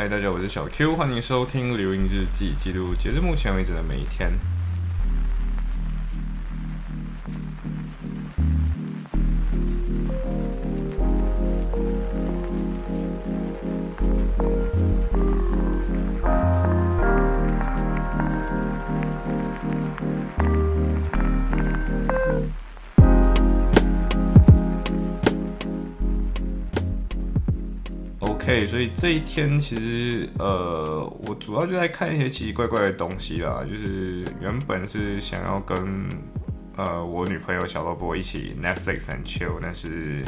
嗨，大家，我是小 Q，欢迎收听《留音日记》，记录截至目前为止的每一天。对所以这一天其实呃，我主要就在看一些奇奇怪怪的东西啦。就是原本是想要跟呃我女朋友小萝卜一起 Netflix and chill，但是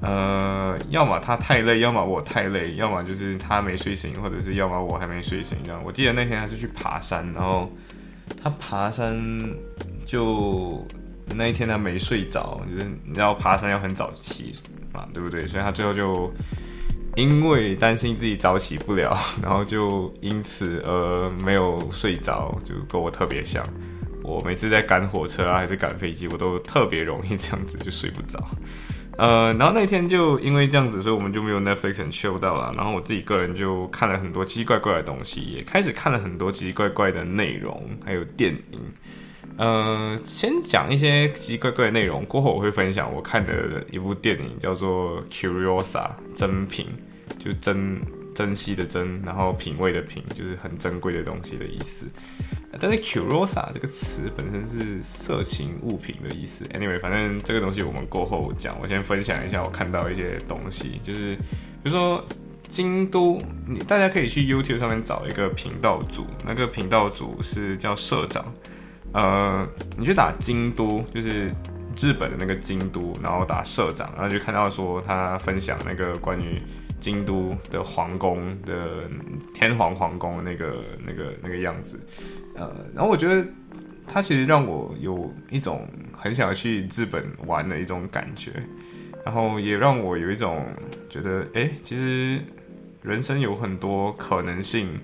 呃，要么她太累，要么我太累，要么就是她没睡醒，或者是要么我还没睡醒这样。我记得那天还是去爬山，然后她爬山就那一天她没睡着，就是你知道爬山要很早起嘛，对不对？所以她最后就。因为担心自己早起不了，然后就因此而没有睡着，就跟我特别像。我每次在赶火车啊，还是赶飞机，我都特别容易这样子就睡不着。呃，然后那天就因为这样子，所以我们就没有 Netflix and chill 到了。然后我自己个人就看了很多奇奇怪怪的东西，也开始看了很多奇奇怪怪的内容，还有电影。呃，先讲一些奇奇怪怪的内容，过后我会分享我看的一部电影，叫做《Curiosa》珍品，就珍珍惜的珍，然后品味的品，就是很珍贵的东西的意思。但是 Curiosa 这个词本身是色情物品的意思。Anyway，反正这个东西我们过后讲。我先分享一下我看到一些东西，就是比如说京都，你大家可以去 YouTube 上面找一个频道组，那个频道组是叫社长。呃，你去打京都，就是日本的那个京都，然后打社长，然后就看到说他分享那个关于京都的皇宫的天皇皇宫那个那个那个样子，呃，然后我觉得他其实让我有一种很想去日本玩的一种感觉，然后也让我有一种觉得，哎，其实人生有很多可能性。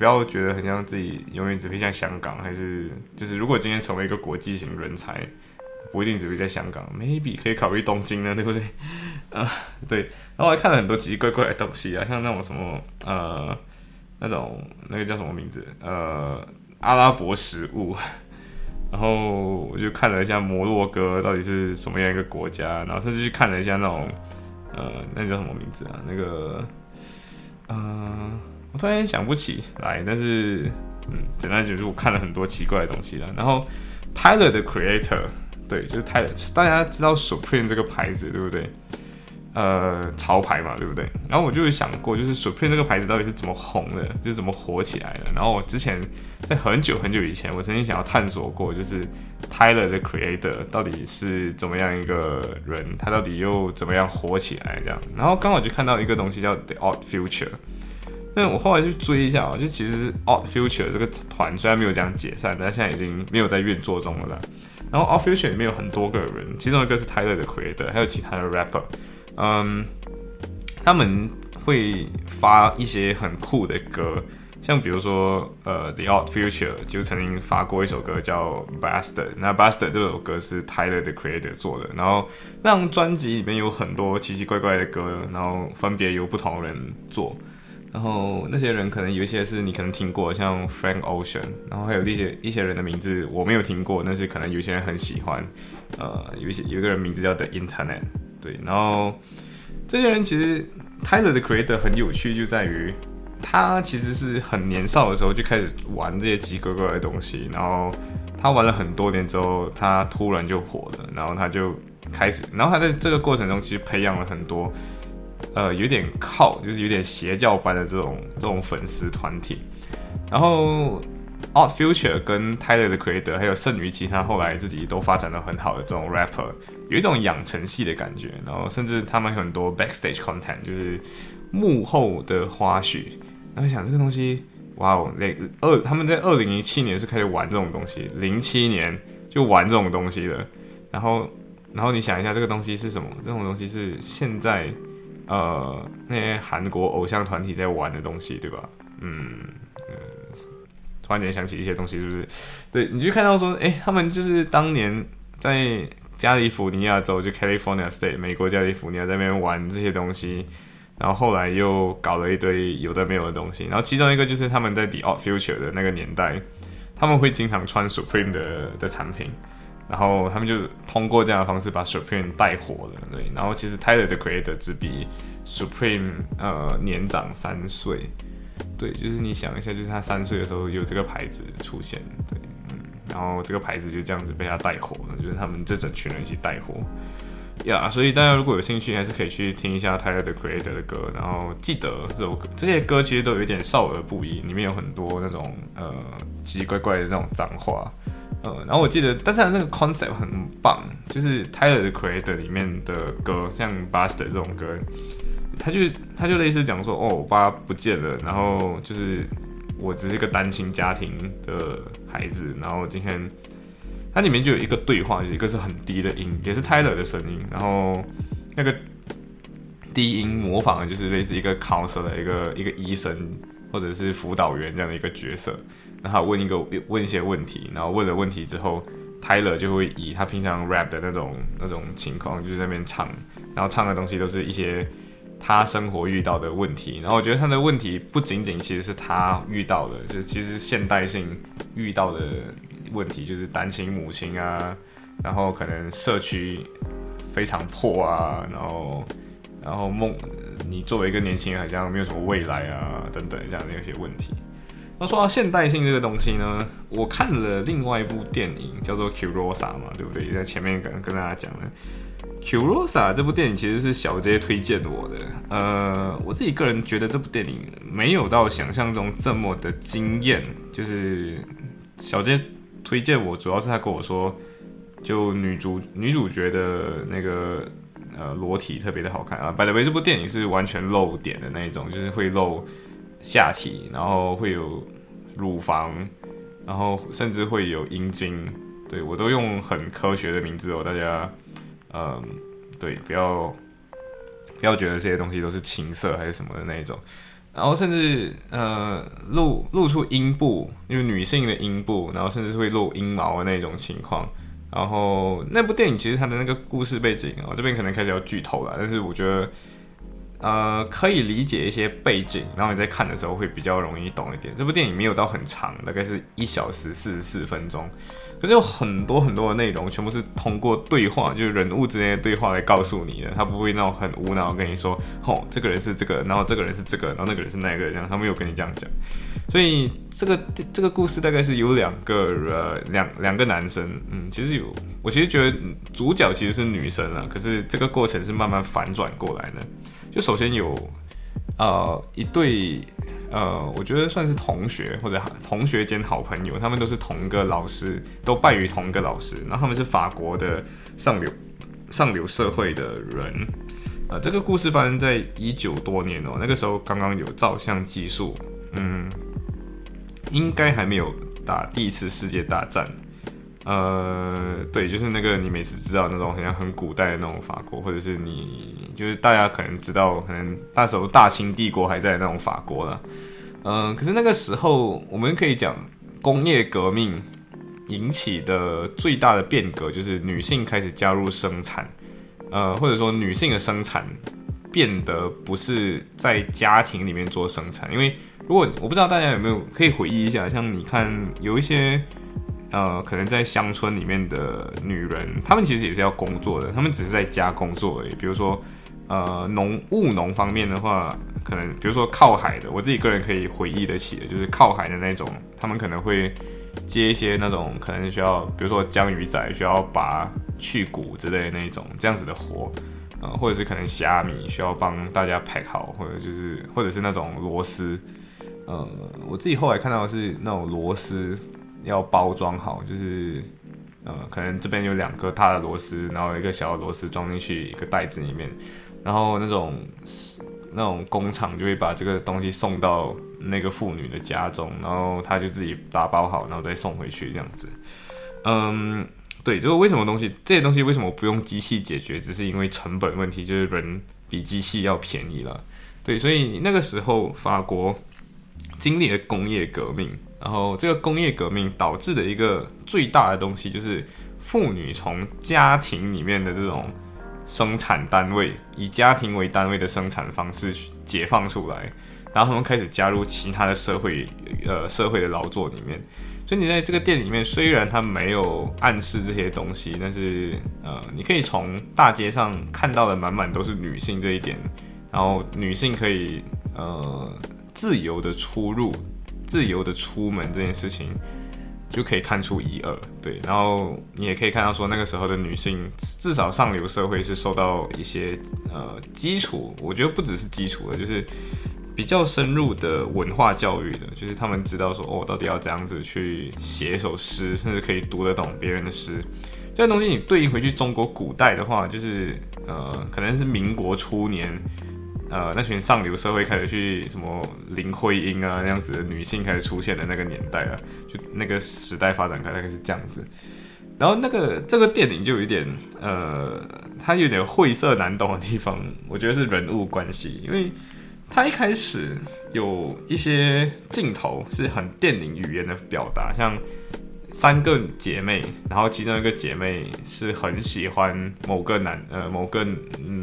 不要觉得很像自己永远只会像香港，还是就是如果今天成为一个国际型人才，不一定只会在香港，maybe 可以考虑东京呢，对不对？啊，对。然后我还看了很多奇奇怪怪的东西啊，像那种什么呃，那种那个叫什么名字？呃，阿拉伯食物。然后我就看了一下摩洛哥到底是什么样一个国家，然后甚至去看了一下那种呃，那叫什么名字啊？那个呃。我突然想不起来，但是，嗯，简单就是我看了很多奇怪的东西了。然后，Tyler 的 Creator，对，就是 Tyler，大家知道 Supreme 这个牌子对不对？呃，潮牌嘛，对不对？然后我就有想过，就是 Supreme 这个牌子到底是怎么红的，就是怎么火起来的。然后我之前在很久很久以前，我曾经想要探索过，就是 Tyler 的 Creator 到底是怎么样一个人，他到底又怎么样火起来这样。然后刚好就看到一个东西叫 The Odd Future。那我后来去追一下啊，就其实 Odd Future 这个团虽然没有这样解散，但现在已经没有在运作中了啦。然后 Odd Future 里面有很多个人，其中一个是 Tyler 的 Creator，还有其他的 Rapper。嗯，他们会发一些很酷的歌，像比如说呃 The Odd Future 就曾经发过一首歌叫 Bastard，那 Bastard 这首歌是 Tyler 的 Creator 做的。然后那张专辑里面有很多奇奇怪怪的歌，然后分别由不同人做。然后那些人可能有一些是你可能听过，像 Frank Ocean，然后还有一些一些人的名字我没有听过，但是可能有些人很喜欢。呃，有一些有一个人名字叫 The Internet，对。然后这些人其实 Tyler 的 Creator 很有趣，就在于他其实是很年少的时候就开始玩这些奇怪怪的东西，然后他玩了很多年之后，他突然就火了，然后他就开始，然后他在这个过程中其实培养了很多。呃，有点靠，就是有点邪教般的这种这种粉丝团体。然后，Odd Future 跟 Tyler 的 Creator，还有剩余其他后来自己都发展的很好的这种 rapper，有一种养成系的感觉。然后，甚至他们很多 backstage content，就是幕后的花絮。然后想这个东西，哇哦，那二他们在二零一七年是开始玩这种东西，零七年就玩这种东西了。然后，然后你想一下，这个东西是什么？这种东西是现在。呃，那些韩国偶像团体在玩的东西，对吧？嗯嗯，突然间想起一些东西，是不是？对，你就看到说，哎，他们就是当年在加利福尼亚州，就 California State，美国加利福尼亚那边玩这些东西，然后后来又搞了一堆有的没有的东西，然后其中一个就是他们在 The Odd Future 的那个年代，他们会经常穿 Supreme 的的产品，然后他们就通过这样的方式把 Supreme 带火了，对。然后其实 Tyler 的 Creator 只比 Supreme 呃年长三岁，对，就是你想一下，就是他三岁的时候有这个牌子出现，对，嗯，然后这个牌子就这样子被他带火了，就是他们这整群人一起带火。呀，所以大家如果有兴趣，还是可以去听一下 Tyler 的 Creator 的歌。然后记得这首歌，这些歌其实都有一点少儿不宜，里面有很多那种呃奇奇怪怪的那种脏话。呃，然后我记得，但是那个 concept 很棒，就是 Tyler 的 Creator 里面的歌，像 Buster 这种歌，他就他就类似讲说，哦，我爸不见了，然后就是我只是一个单亲家庭的孩子，然后今天。它里面就有一个对话，就是一个是很低的音，也是 Tyler 的声音，然后那个低音模仿的就是类似一个 counselor 的一个一个医生或者是辅导员这样的一个角色，然后问一个问一些问题，然后问了问题之后，Tyler 就会以他平常 rap 的那种那种情况，就是在那边唱，然后唱的东西都是一些他生活遇到的问题，然后我觉得他的问题不仅仅其实是他遇到的，就其实现代性遇到的。问题就是单亲母亲啊，然后可能社区非常破啊，然后然后梦，你作为一个年轻人好像没有什么未来啊，等等这样的一些问题。那说到现代性这个东西呢，我看了另外一部电影叫做《Kurosa》嘛，对不对？在前面可能跟大家讲了，《Kurosa》这部电影其实是小 J 推荐我的。呃，我自己个人觉得这部电影没有到想象中这么的惊艳，就是小 J。推荐我主要是他跟我说，就女主女主角的那个呃裸体特别的好看啊。By the way，这部电影是完全露点的那一种，就是会露下体，然后会有乳房，然后甚至会有阴茎。对我都用很科学的名字哦，大家嗯对，不要不要觉得这些东西都是情色还是什么的那一种。然后甚至呃露露出阴部，因为女性的阴部，然后甚至会露阴毛的那种情况。然后那部电影其实它的那个故事背景啊，这边可能开始要剧透了，但是我觉得呃可以理解一些背景，然后你在看的时候会比较容易懂一点。这部电影没有到很长，大概是一小时四十四分钟。可是有很多很多的内容，全部是通过对话，就是人物之间的对话来告诉你的。他不会那种很无脑跟你说，吼，这个人是这个，然后这个人是这个，然后那个人是那个，这样他没有跟你这样讲。所以这个这个故事大概是有两个呃两两个男生，嗯，其实有我其实觉得主角其实是女生啊，可是这个过程是慢慢反转过来的。就首先有呃一对。呃，我觉得算是同学或者同学兼好朋友，他们都是同一个老师，都拜于同一个老师。然后他们是法国的上流上流社会的人。呃，这个故事发生在一九多年哦，那个时候刚刚有照相技术，嗯，应该还没有打第一次世界大战。呃，对，就是那个你每次知道那种好像很古代的那种法国，或者是你就是大家可能知道，可能那时候大清帝国还在那种法国了。嗯，可是那个时候我们可以讲工业革命引起的最大的变革，就是女性开始加入生产，呃，或者说女性的生产变得不是在家庭里面做生产，因为如果我不知道大家有没有可以回忆一下，像你看有一些。呃，可能在乡村里面的女人，她们其实也是要工作的，她们只是在家工作而已。比如说，呃，农务农方面的话，可能比如说靠海的，我自己个人可以回忆得起的，就是靠海的那种，他们可能会接一些那种可能需要，比如说江鱼仔需要拔去骨之类的那种这样子的活，呃，或者是可能虾米需要帮大家排好，或者就是或者是那种螺丝，呃，我自己后来看到的是那种螺丝。要包装好，就是，呃，可能这边有两个大的螺丝，然后一个小的螺丝装进去一个袋子里面，然后那种那种工厂就会把这个东西送到那个妇女的家中，然后她就自己打包好，然后再送回去这样子。嗯，对，就是为什么东西这些东西为什么不用机器解决，只是因为成本问题，就是人比机器要便宜了。对，所以那个时候法国经历了工业革命。然后，这个工业革命导致的一个最大的东西，就是妇女从家庭里面的这种生产单位，以家庭为单位的生产方式解放出来，然后他们开始加入其他的社会，呃，社会的劳作里面。所以你在这个店里面，虽然它没有暗示这些东西，但是呃，你可以从大街上看到的满满都是女性这一点，然后女性可以呃自由的出入、自由的出门这件事情，就可以看出一二。对，然后你也可以看到说那个时候的女性，至少上流社会是受到一些呃基础，我觉得不只是基础的，就是。比较深入的文化教育的，就是他们知道说，哦，到底要怎样子去写一首诗，甚至可以读得懂别人的诗。这个东西你对应回去中国古代的话，就是呃，可能是民国初年，呃，那群上流社会开始去什么林徽因啊那样子的女性开始出现的那个年代啊，就那个时代发展开大概是这样子。然后那个这个电影就有一点呃，它有点晦涩难懂的地方，我觉得是人物关系，因为。它一开始有一些镜头是很电影语言的表达，像三个姐妹，然后其中一个姐妹是很喜欢某个男呃某个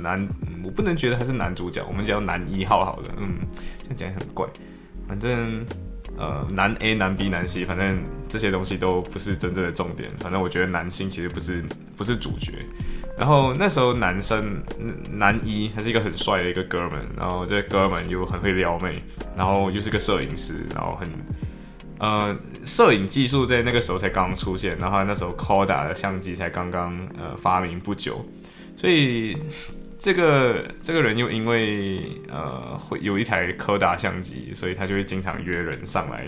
男，我不能觉得他是男主角，我们叫男一号好了，嗯，这样讲很怪，反正呃男 A 男 B 男 C，反正这些东西都不是真正的重点，反正我觉得男性其实不是不是主角。然后那时候男生男一他是一个很帅的一个哥们，然后这哥们又很会撩妹，然后又是个摄影师，然后很呃摄影技术在那个时候才刚刚出现，然后那时候 koda 的相机才刚刚呃发明不久，所以这个这个人又因为呃会有一台柯达相机，所以他就会经常约人上来。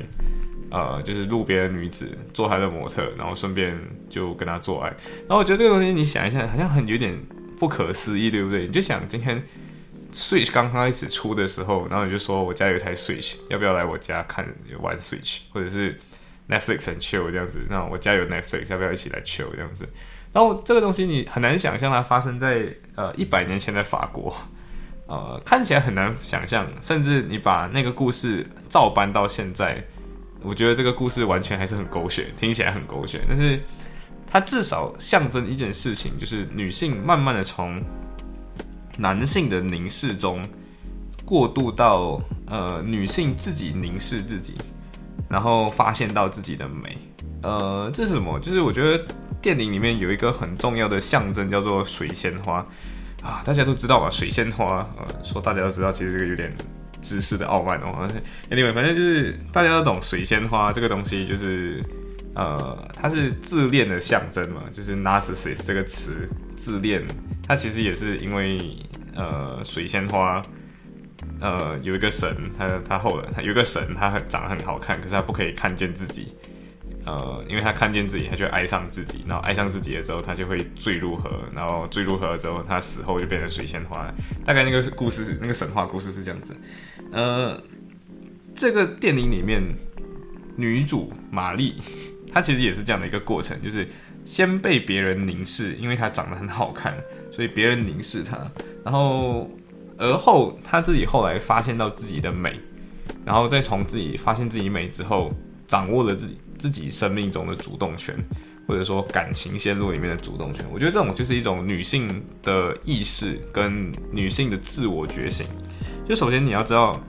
呃，就是路边的女子做他的模特，然后顺便就跟他做爱。然后我觉得这个东西，你想一下，好像很有点不可思议，对不对？你就想今天 Switch 刚开始出的时候，然后你就说我家有一台 Switch，要不要来我家看玩 Switch，或者是 Netflix and chill 这样子？那我家有 Netflix，要不要一起来 chill 这样子？然后这个东西你很难想象它发生在呃一百年前的法国，呃，看起来很难想象，甚至你把那个故事照搬到现在。我觉得这个故事完全还是很狗血，听起来很狗血，但是它至少象征一件事情，就是女性慢慢的从男性的凝视中过渡到呃女性自己凝视自己，然后发现到自己的美。呃，这是什么？就是我觉得电影里面有一个很重要的象征，叫做水仙花啊，大家都知道吧？水仙花，呃，说大家都知道，其实这个有点。知识的傲慢哦，Anyway，反正就是大家都懂水仙花这个东西，就是呃，它是自恋的象征嘛，就是 narcissist 这个词，自恋，它其实也是因为呃，水仙花，呃，有一个神，他他后来他有一个神，他很长得很好看，可是他不可以看见自己。呃，因为他看见自己，他就爱上自己，然后爱上自己的时候，他就会坠入河，然后坠入河之后，他死后就变成水仙花。大概那个故事，那个神话故事是这样子。呃，这个电影里面，女主玛丽，她其实也是这样的一个过程，就是先被别人凝视，因为她长得很好看，所以别人凝视她，然后而后她自己后来发现到自己的美，然后再从自己发现自己美之后，掌握了自己。自己生命中的主动权，或者说感情线路里面的主动权，我觉得这种就是一种女性的意识跟女性的自我觉醒。就首先你要知道，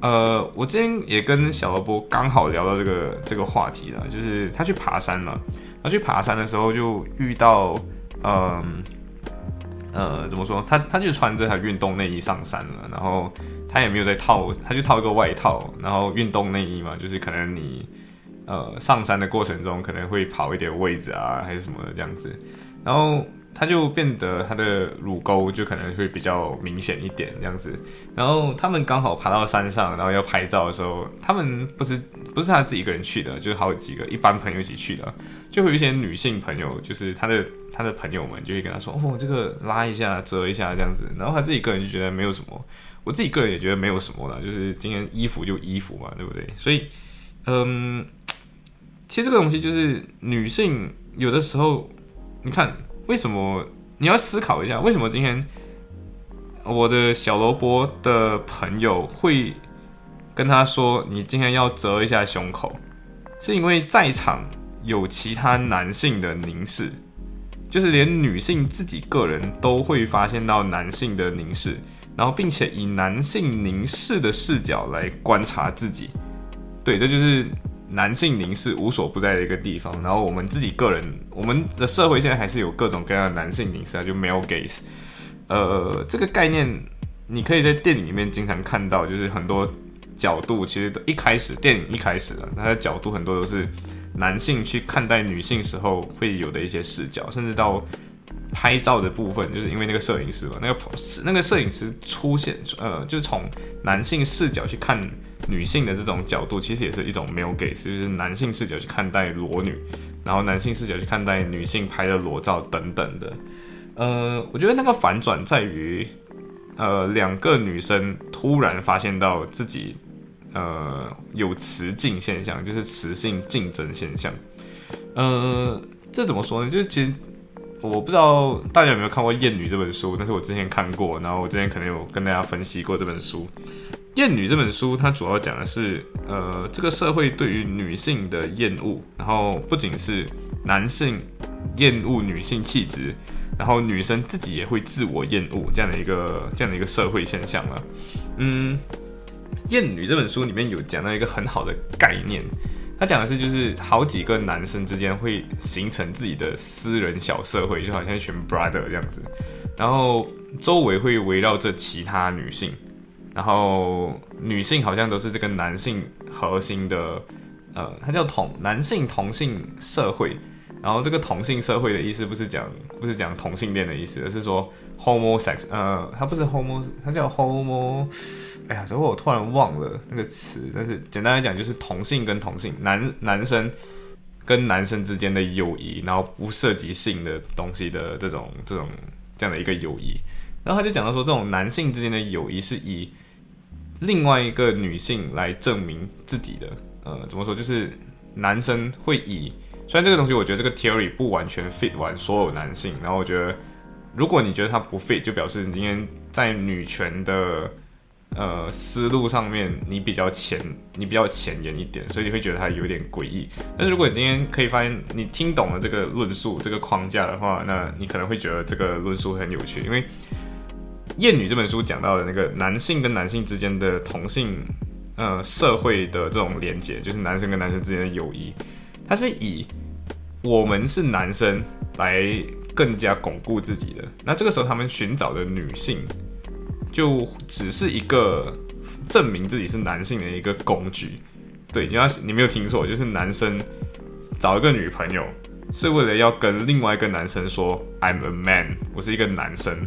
呃，我今天也跟小萝卜刚好聊到这个这个话题了，就是他去爬山嘛，他去爬山的时候就遇到，嗯，呃，怎么说？他他就穿着他运动内衣上山了，然后他也没有在套，他就套一个外套，然后运动内衣嘛，就是可能你。呃，上山的过程中可能会跑一点位置啊，还是什么的这样子，然后他就变得他的乳沟就可能会比较明显一点这样子。然后他们刚好爬到山上，然后要拍照的时候，他们不是不是他自己一个人去的，就是好几个一般朋友一起去的，就会有一些女性朋友，就是他的他的朋友们就会跟他说：“哦，这个拉一下，折一下这样子。”然后他自己个人就觉得没有什么，我自己个人也觉得没有什么了，就是今天衣服就衣服嘛，对不对？所以，嗯。其实这个东西就是女性有的时候，你看为什么你要思考一下，为什么今天我的小萝卜的朋友会跟他说你今天要折一下胸口，是因为在场有其他男性的凝视，就是连女性自己个人都会发现到男性的凝视，然后并且以男性凝视的视角来观察自己。对，这就是男性凝视无所不在的一个地方。然后我们自己个人，我们的社会现在还是有各种各样的男性凝视啊，就 male gaze。呃，这个概念你可以在电影里面经常看到，就是很多角度其实都一开始电影一开始的它的角度很多都是。男性去看待女性时候会有的一些视角，甚至到拍照的部分，就是因为那个摄影师嘛，那个那个摄影师出现，呃，就是从男性视角去看女性的这种角度，其实也是一种没有给，就是男性视角去看待裸女，然后男性视角去看待女性拍的裸照等等的。呃，我觉得那个反转在于，呃，两个女生突然发现到自己。呃，有雌竞现象，就是雌性竞争现象。呃，这怎么说呢？就是其实我不知道大家有没有看过《艳女》这本书，但是我之前看过，然后我之前可能有跟大家分析过这本书。《艳女》这本书它主要讲的是，呃，这个社会对于女性的厌恶，然后不仅是男性厌恶女性气质，然后女生自己也会自我厌恶这样的一个这样的一个社会现象了。嗯。《艳女》这本书里面有讲到一个很好的概念，他讲的是就是好几个男生之间会形成自己的私人小社会，就好像一群 brother 这样子，然后周围会围绕着其他女性，然后女性好像都是这个男性核心的，呃，它叫同男性同性社会，然后这个同性社会的意思不是讲不是讲同性恋的意思，而是说 homosex，呃，它不是 homo，它叫 homo。哎呀，这会我突然忘了那个词，但是简单来讲就是同性跟同性男男生跟男生之间的友谊，然后不涉及性的东西的这种这种这样的一个友谊。然后他就讲到说，这种男性之间的友谊是以另外一个女性来证明自己的。呃，怎么说？就是男生会以，虽然这个东西我觉得这个 theory 不完全 fit 完所有男性，然后我觉得如果你觉得他不 fit，就表示你今天在女权的。呃，思路上面你比较前，你比较前沿一点，所以你会觉得它有点诡异。但是如果你今天可以发现你听懂了这个论述、这个框架的话，那你可能会觉得这个论述很有趣。因为《艳女》这本书讲到的那个男性跟男性之间的同性呃社会的这种连接，就是男生跟男生之间的友谊，他是以我们是男生来更加巩固自己的。那这个时候他们寻找的女性。就只是一个证明自己是男性的一个工具，对，你要你没有听错，就是男生找一个女朋友是为了要跟另外一个男生说 I'm a man，我是一个男生，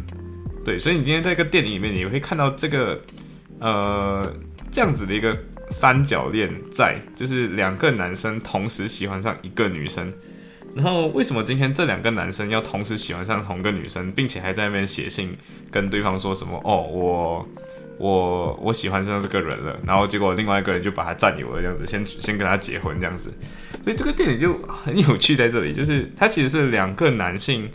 对，所以你今天在一个电影里面，你会看到这个呃这样子的一个三角恋在，就是两个男生同时喜欢上一个女生。然后为什么今天这两个男生要同时喜欢上同个女生，并且还在那边写信跟对方说什么？哦，我我我喜欢上这个人了。然后结果另外一个人就把他占有了，这样子，先 先跟他结婚这样子。所以这个电影就很有趣在这里，就是它其实是两个男性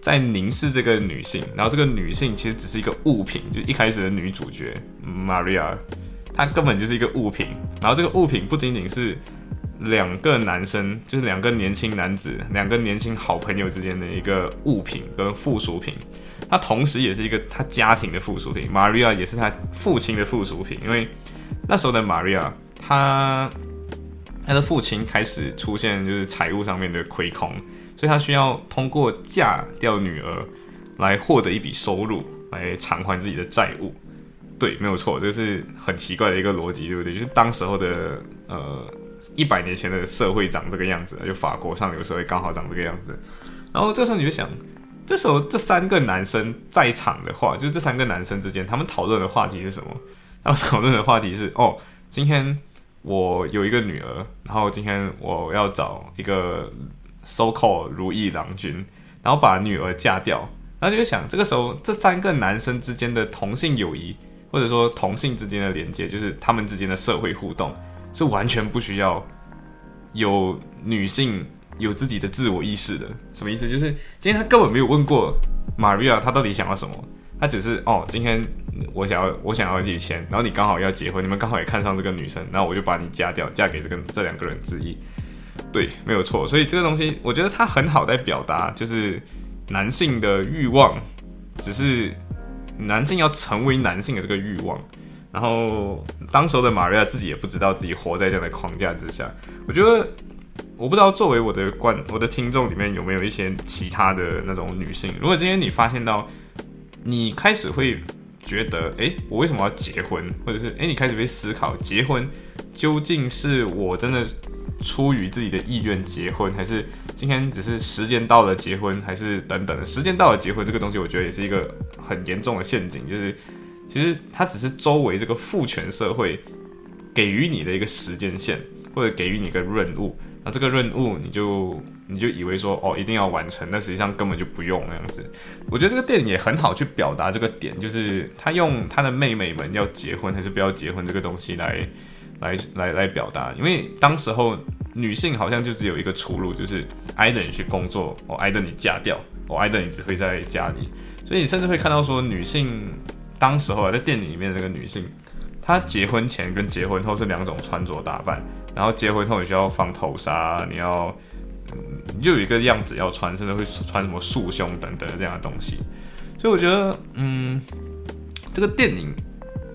在凝视这个女性，然后这个女性其实只是一个物品，就一开始的女主角 Maria，它根本就是一个物品。然后这个物品不仅仅是。两个男生就是两个年轻男子，两个年轻好朋友之间的一个物品跟附属品，他同时也是一个他家庭的附属品。Maria 也是他父亲的附属品，因为那时候的 Maria，他他的父亲开始出现就是财务上面的亏空，所以他需要通过嫁掉女儿来获得一笔收入，来偿还自己的债务。对，没有错，这是很奇怪的一个逻辑，对不对？就是当时候的呃。一百年前的社会长这个样子，就法国上流社会刚好长这个样子。然后这时候你就想，这时候这三个男生在场的话，就是这三个男生之间，他们讨论的话题是什么？他们讨论的话题是：哦，今天我有一个女儿，然后今天我要找一个 so called 如意郎君，然后把女儿嫁掉。然后就想，这个时候这三个男生之间的同性友谊，或者说同性之间的连接，就是他们之间的社会互动。是完全不需要有女性有自己的自我意识的，什么意思？就是今天他根本没有问过 Maria，他到底想要什么？他只是哦，今天我想要我想要一笔钱，然后你刚好要结婚，你们刚好也看上这个女生，然后我就把你嫁掉，嫁给这个这两个人之一。对，没有错。所以这个东西，我觉得他很好在表达，就是男性的欲望，只是男性要成为男性的这个欲望。然后当时候的玛利亚自己也不知道自己活在这样的框架之下。我觉得，我不知道作为我的观我的听众里面有没有一些其他的那种女性。如果今天你发现到你开始会觉得，哎，我为什么要结婚？或者是，哎，你开始会思考，结婚究竟是我真的出于自己的意愿结婚，还是今天只是时间到了结婚，还是等等的？时间到了结婚这个东西，我觉得也是一个很严重的陷阱，就是。其实它只是周围这个父权社会给予你的一个时间线，或者给予你一个任务，那这个任务你就你就以为说哦一定要完成，但实际上根本就不用那样子。我觉得这个电影也很好去表达这个点，就是他用他的妹妹们要结婚还是不要结婚这个东西来来来来表达，因为当时候女性好像就只有一个出路，就是挨着你去工作，我挨着你嫁掉，我挨着你只会在家里，所以你甚至会看到说女性。当时候啊，在电影里面那个女性，她结婚前跟结婚后是两种穿着打扮。然后结婚后你需要放头纱，你要，嗯，就有一个样子要穿，甚至会穿什么束胸等等这样的东西。所以我觉得，嗯，这个电影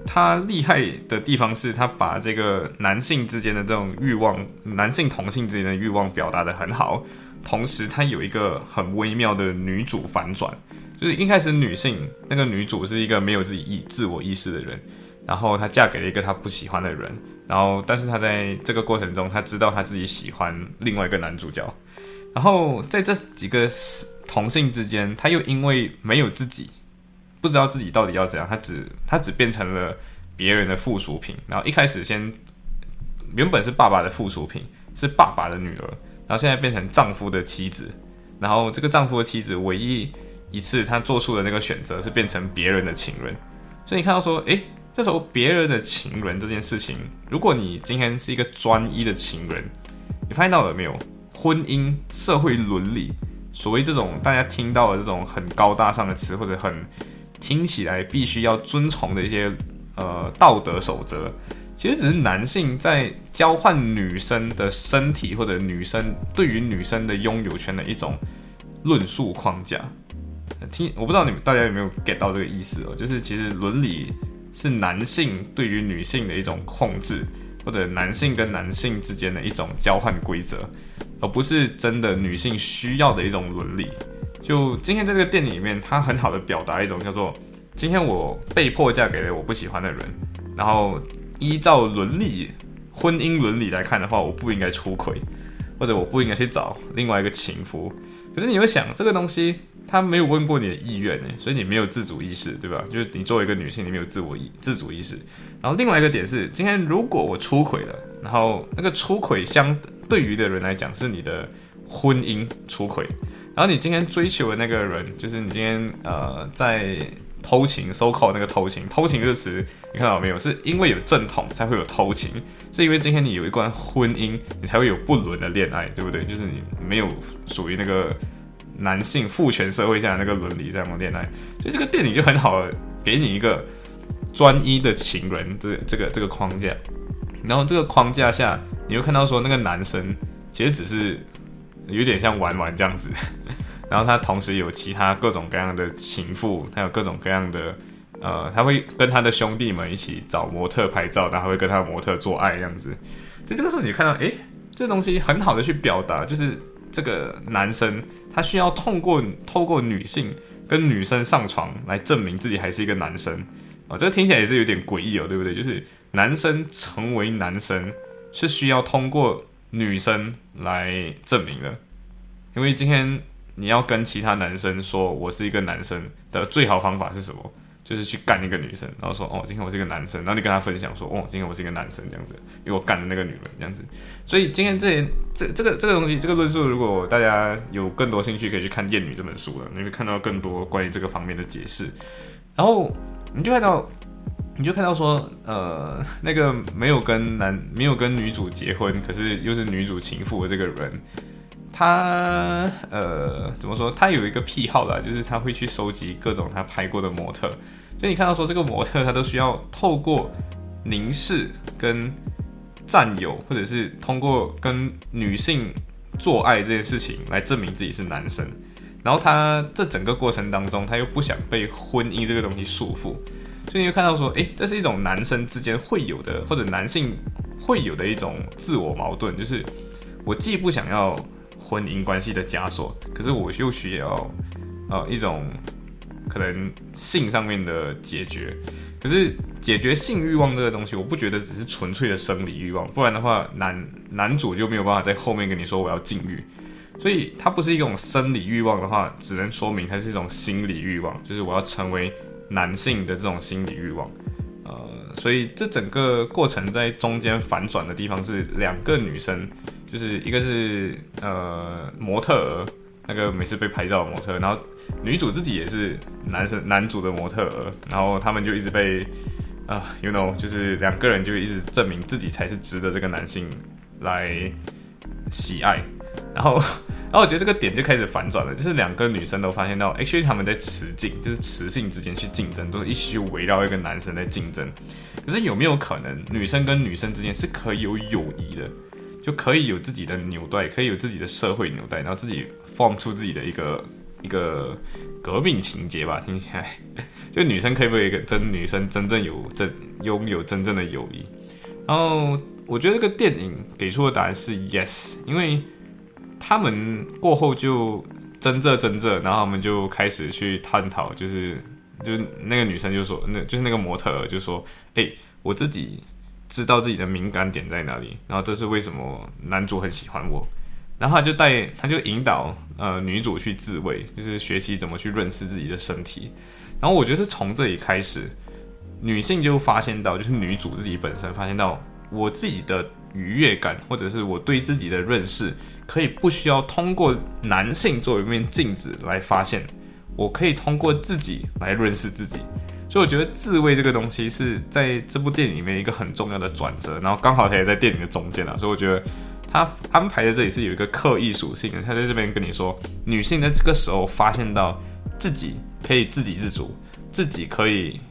它厉害的地方是，它把这个男性之间的这种欲望，男性同性之间的欲望表达的很好，同时它有一个很微妙的女主反转。就是一开始女性那个女主是一个没有自己意自我意识的人，然后她嫁给了一个她不喜欢的人，然后但是他在这个过程中，他知道他自己喜欢另外一个男主角，然后在这几个同性之间，他又因为没有自己，不知道自己到底要怎样，他只他只变成了别人的附属品，然后一开始先原本是爸爸的附属品，是爸爸的女儿，然后现在变成丈夫的妻子，然后这个丈夫的妻子唯一。一次，他做出的那个选择是变成别人的情人，所以你看到说，诶，这时候别人的情人这件事情，如果你今天是一个专一的情人，你发现到了没有？婚姻、社会伦理，所谓这种大家听到的这种很高大上的词，或者很听起来必须要遵从的一些呃道德守则，其实只是男性在交换女生的身体，或者女生对于女生的拥有权的一种论述框架。听，我不知道你们大家有没有 get 到这个意思哦，就是其实伦理是男性对于女性的一种控制，或者男性跟男性之间的一种交换规则，而不是真的女性需要的一种伦理。就今天在这个电影里面，它很好的表达一种叫做：今天我被迫嫁给了我不喜欢的人，然后依照伦理、婚姻伦理来看的话，我不应该出轨，或者我不应该去找另外一个情夫。可是你会想，这个东西。他没有问过你的意愿呢，所以你没有自主意识，对吧？就是你作为一个女性，你没有自我意自主意识。然后另外一个点是，今天如果我出轨了，然后那个出轨相对于的人来讲是你的婚姻出轨，然后你今天追求的那个人，就是你今天呃在偷情，so call 那个偷情，偷情这个词你看到没有？是因为有正统才会有偷情，是因为今天你有一段婚姻，你才会有不伦的恋爱，对不对？就是你没有属于那个。男性父权社会下那个伦理这样的恋爱，所以这个电影就很好给你一个专一的情人这这个这个框架，然后这个框架下，你会看到说那个男生其实只是有点像玩玩这样子，然后他同时有其他各种各样的情妇，他有各种各样的呃，他会跟他的兄弟们一起找模特拍照，然后会跟他的模特做爱这样子，所以这个时候你看到，诶，这东西很好的去表达，就是。这个男生他需要通过透过女性跟女生上床来证明自己还是一个男生啊，这个听起来也是有点诡异哦，对不对？就是男生成为男生是需要通过女生来证明的，因为今天你要跟其他男生说我是一个男生的最好方法是什么？就是去干一个女生，然后说哦，今天我是一个男生，然后你跟他分享说哦，今天我是一个男生这样子，因为我干的那个女人这样子。所以今天这这这个这个东西，这个论述，如果大家有更多兴趣，可以去看《艳女》这本书了，你会看到更多关于这个方面的解释。然后你就看到，你就看到说，呃，那个没有跟男没有跟女主结婚，可是又是女主情妇的这个人。他呃怎么说？他有一个癖好啦，就是他会去收集各种他拍过的模特。所以你看到说这个模特，他都需要透过凝视跟占有，或者是通过跟女性做爱这件事情来证明自己是男生。然后他这整个过程当中，他又不想被婚姻这个东西束缚，所以你就看到说，诶，这是一种男生之间会有的，或者男性会有的一种自我矛盾，就是我既不想要婚姻关系的枷锁，可是我又需要呃一种可能性上面的解决。可是解决性欲望这个东西，我不觉得只是纯粹的生理欲望，不然的话，男男主就没有办法在后面跟你说我要禁欲。所以它不是一种生理欲望的话，只能说明它是一种心理欲望，就是我要成为男性的这种心理欲望。呃，所以这整个过程在中间反转的地方是两个女生，就是一个是呃模特儿，那个每次被拍照的模特，然后女主自己也是男生男主的模特儿，然后他们就一直被啊，you know，就是两个人就一直证明自己才是值得这个男性来喜爱。然后，然后我觉得这个点就开始反转了，就是两个女生都发现到，actually 他们在雌竞，就是雌性之间去竞争，都是一起去围绕一个男生在竞争。可是有没有可能，女生跟女生之间是可以有友谊的，就可以有自己的纽带，可以有自己的社会纽带，然后自己 form 出自己的一个一个革命情节吧？听起来，就女生可以不可以跟真女生真正有真拥有真正的友谊？然后我觉得这个电影给出的答案是 yes，因为。他们过后就争这争这，然后我们就开始去探讨，就是就那个女生就说，那就是那个模特就说，哎，我自己知道自己的敏感点在哪里，然后这是为什么男主很喜欢我，然后他就带他就引导呃女主去自慰，就是学习怎么去认识自己的身体，然后我觉得是从这里开始，女性就发现到，就是女主自己本身发现到我自己的愉悦感，或者是我对自己的认识。可以不需要通过男性作为一面镜子来发现，我可以通过自己来认识自己，所以我觉得自慰这个东西是在这部电影里面一个很重要的转折，然后刚好它也在电影的中间啊，所以我觉得他安排在这里是有一个刻意属性的，他在这边跟你说，女性在这个时候发现到自己可以自给自足，自己可以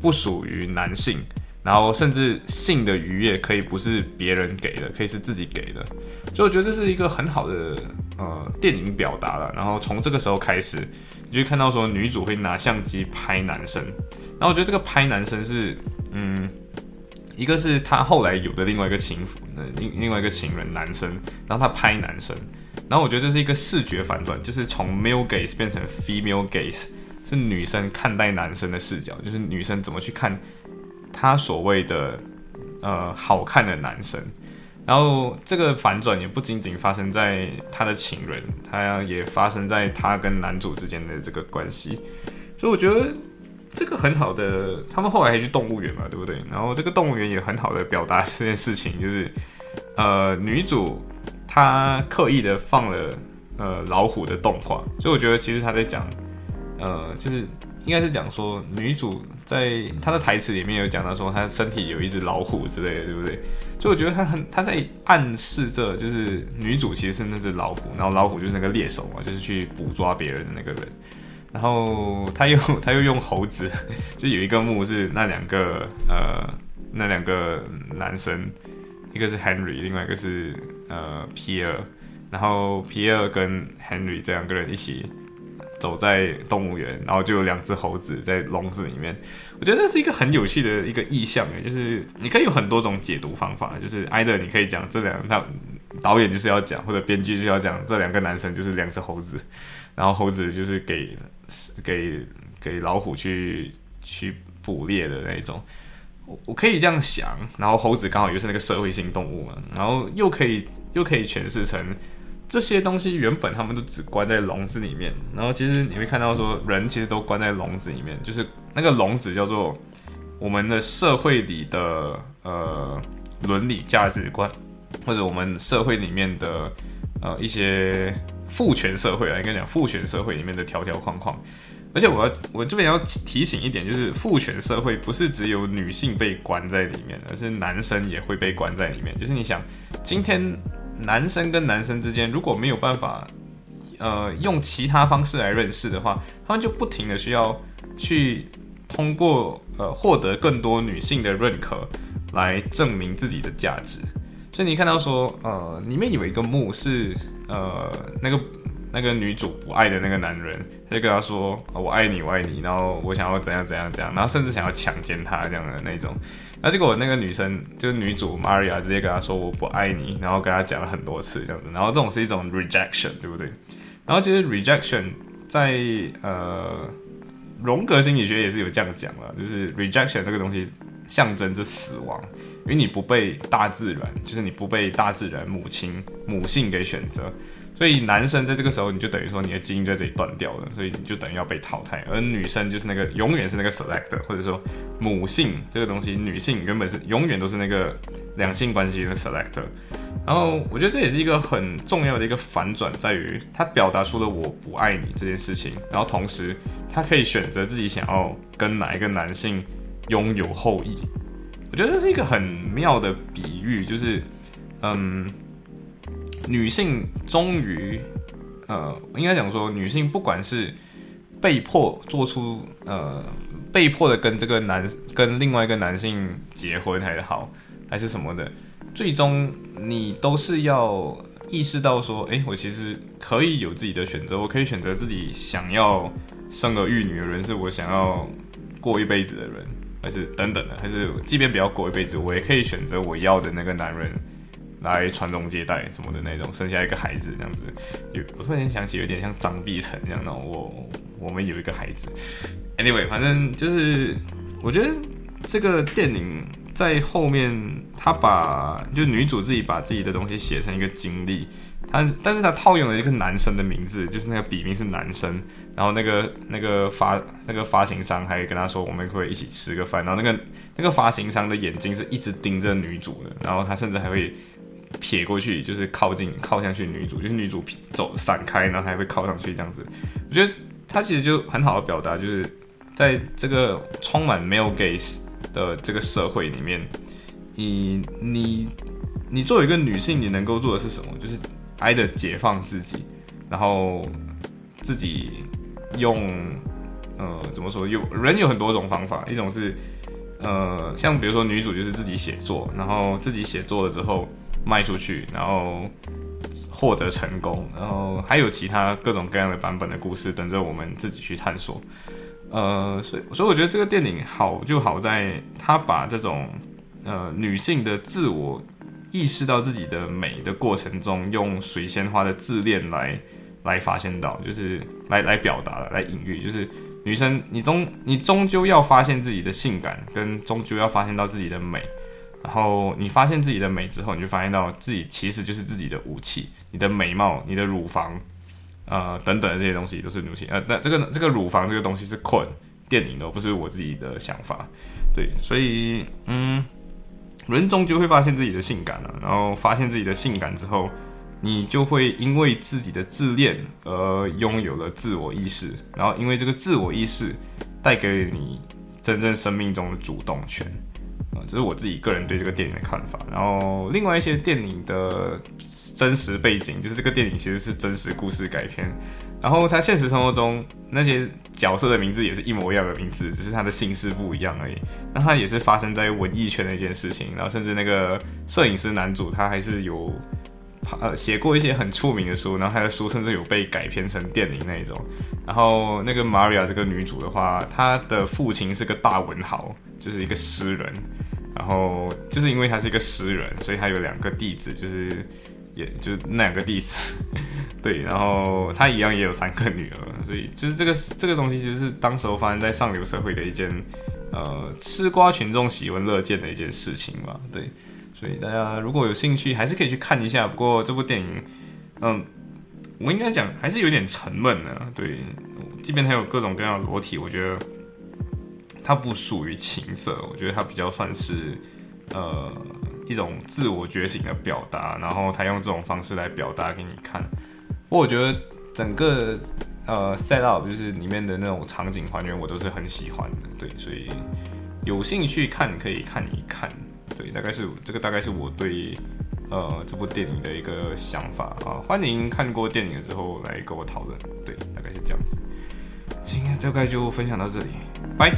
不属于男性。然后甚至性的愉悦可以不是别人给的，可以是自己给的，所以我觉得这是一个很好的呃电影表达了。然后从这个时候开始，你就看到说女主会拿相机拍男生，然后我觉得这个拍男生是嗯，一个是他后来有的另外一个情妇，呃另另外一个情人男生，然后他拍男生，然后我觉得这是一个视觉反转，就是从 male gaze 变成 female gaze，是女生看待男生的视角，就是女生怎么去看。他所谓的呃好看的男生，然后这个反转也不仅仅发生在他的情人，他也发生在他跟男主之间的这个关系，所以我觉得这个很好的，他们后来还去动物园嘛，对不对？然后这个动物园也很好的表达这件事情，就是呃女主她刻意的放了呃老虎的动画，所以我觉得其实她在讲呃就是。应该是讲说女主在她的台词里面有讲到说她身体有一只老虎之类的，对不对？所以我觉得她很她在暗示着，就是女主其实是那只老虎，然后老虎就是那个猎手嘛，就是去捕抓别人的那个人。然后他又 他又用猴子，就有一个幕是那两个呃那两个男生，一个是 Henry，另外一个是呃 Pierre，然后 Pierre 跟 Henry 这两个人一起。走在动物园，然后就有两只猴子在笼子里面。我觉得这是一个很有趣的一个意象诶，就是你可以有很多种解读方法。就是艾德，你可以讲这两，他导演就是要讲，或者编剧就要讲这两个男生就是两只猴子，然后猴子就是给给给老虎去去捕猎的那种。我我可以这样想，然后猴子刚好又是那个社会性动物嘛，然后又可以又可以诠释成。这些东西原本他们都只关在笼子里面，然后其实你会看到说，人其实都关在笼子里面，就是那个笼子叫做我们的社会里的呃伦理价值观，或者我们社会里面的呃一些父权社会啊，应该讲父权社会里面的条条框框。而且我要我这边要提醒一点，就是父权社会不是只有女性被关在里面，而是男生也会被关在里面。就是你想今天。男生跟男生之间如果没有办法，呃，用其他方式来认识的话，他们就不停的需要去通过呃获得更多女性的认可来证明自己的价值。所以你看到说，呃，里面有一个幕是呃那个那个女主不爱的那个男人，他就跟他说：“我爱你，我爱你。”然后我想要怎样怎样怎样，然后甚至想要强奸他这样的那种。那结果那个女生就是女主 Maria 直接跟他说：“我不爱你。”然后跟他讲了很多次这样子。然后这种是一种 rejection，对不对？然后其实 rejection 在呃荣格心理学也是有这样讲了，就是 rejection 这个东西象征着死亡。因为你不被大自然，就是你不被大自然母亲母性给选择，所以男生在这个时候你就等于说你的基因在这里断掉了，所以你就等于要被淘汰。而女生就是那个永远是那个 select，或者说母性这个东西，女性原本是永远都是那个两性关系的 select。然后我觉得这也是一个很重要的一个反转，在于他表达出了我不爱你这件事情，然后同时他可以选择自己想要跟哪一个男性拥有后裔。我觉得这是一个很妙的比喻，就是，嗯，女性终于，呃，应该讲说，女性不管是被迫做出，呃，被迫的跟这个男跟另外一个男性结婚还好，还是什么的，最终你都是要意识到说，哎，我其实可以有自己的选择，我可以选择自己想要生儿育女的人，是我想要过一辈子的人。还是等等的，还是即便不要过一辈子，我也可以选择我要的那个男人来传宗接代什么的那种，生下一个孩子这样子。有我突然想起，有点像张碧晨这样的，我我们有一个孩子。Anyway，反正就是我觉得这个电影在后面，他把就女主自己把自己的东西写成一个经历。他，但是他套用了一个男生的名字，就是那个笔名是男生，然后那个那个发那个发行商还跟他说，我们可以一起吃个饭，然后那个那个发行商的眼睛是一直盯着女主的，然后他甚至还会撇过去，就是靠近靠上去女主，就是女主走闪开，然后还会靠上去这样子。我觉得他其实就很好的表达，就是在这个充满没有 gays 的这个社会里面，你你你作为一个女性，你能够做的是什么？就是。爱的解放自己，然后自己用呃怎么说？有人有很多种方法，一种是呃像比如说女主就是自己写作，然后自己写作了之后卖出去，然后获得成功，然后还有其他各种各样的版本的故事等着我们自己去探索。呃，所以所以我觉得这个电影好就好在它把这种呃女性的自我。意识到自己的美的过程中，用水仙花的自恋来来发现到，就是来来表达来隐喻，就是女生你终你终究要发现自己的性感，跟终究要发现到自己的美。然后你发现自己的美之后，你就发现到自己其实就是自己的武器，你的美貌、你的乳房，呃等等的这些东西都是女性。呃，那这个这个乳房这个东西是困电影的，不是我自己的想法。对，所以嗯。人终究会发现自己的性感了，然后发现自己的性感之后，你就会因为自己的自恋而拥有了自我意识，然后因为这个自我意识带给你真正生命中的主动权，啊，这是我自己个人对这个电影的看法。然后另外一些电影的真实背景，就是这个电影其实是真实故事改编。然后他现实生活中那些角色的名字也是一模一样的名字，只是他的姓氏不一样而已。那他也是发生在文艺圈的一件事情。然后甚至那个摄影师男主他还是有呃写过一些很出名的书，然后他的书甚至有被改编成电影那一种。然后那个 Maria 这个女主的话，她的父亲是个大文豪，就是一个诗人。然后就是因为他是一个诗人，所以他有两个弟子，就是。也就那两个弟子，对，然后他一样也有三个女儿，所以就是这个这个东西其实是当时候发生在上流社会的一件，呃，吃瓜群众喜闻乐见的一件事情嘛，对，所以大家如果有兴趣，还是可以去看一下。不过这部电影，嗯，我应该讲还是有点沉闷的，对，即便它有各种各样的裸体，我觉得它不属于情色，我觉得它比较算是，呃。一种自我觉醒的表达，然后他用这种方式来表达给你看。不过我觉得整个呃 set up 就是里面的那种场景还原，我都是很喜欢的。对，所以有兴趣看可以看一看。对大概是这个大概是我对呃这部电影的一个想法。啊欢迎看过电影之后来跟我讨论。对大概是这样子。今天大概就分享到这里。拜。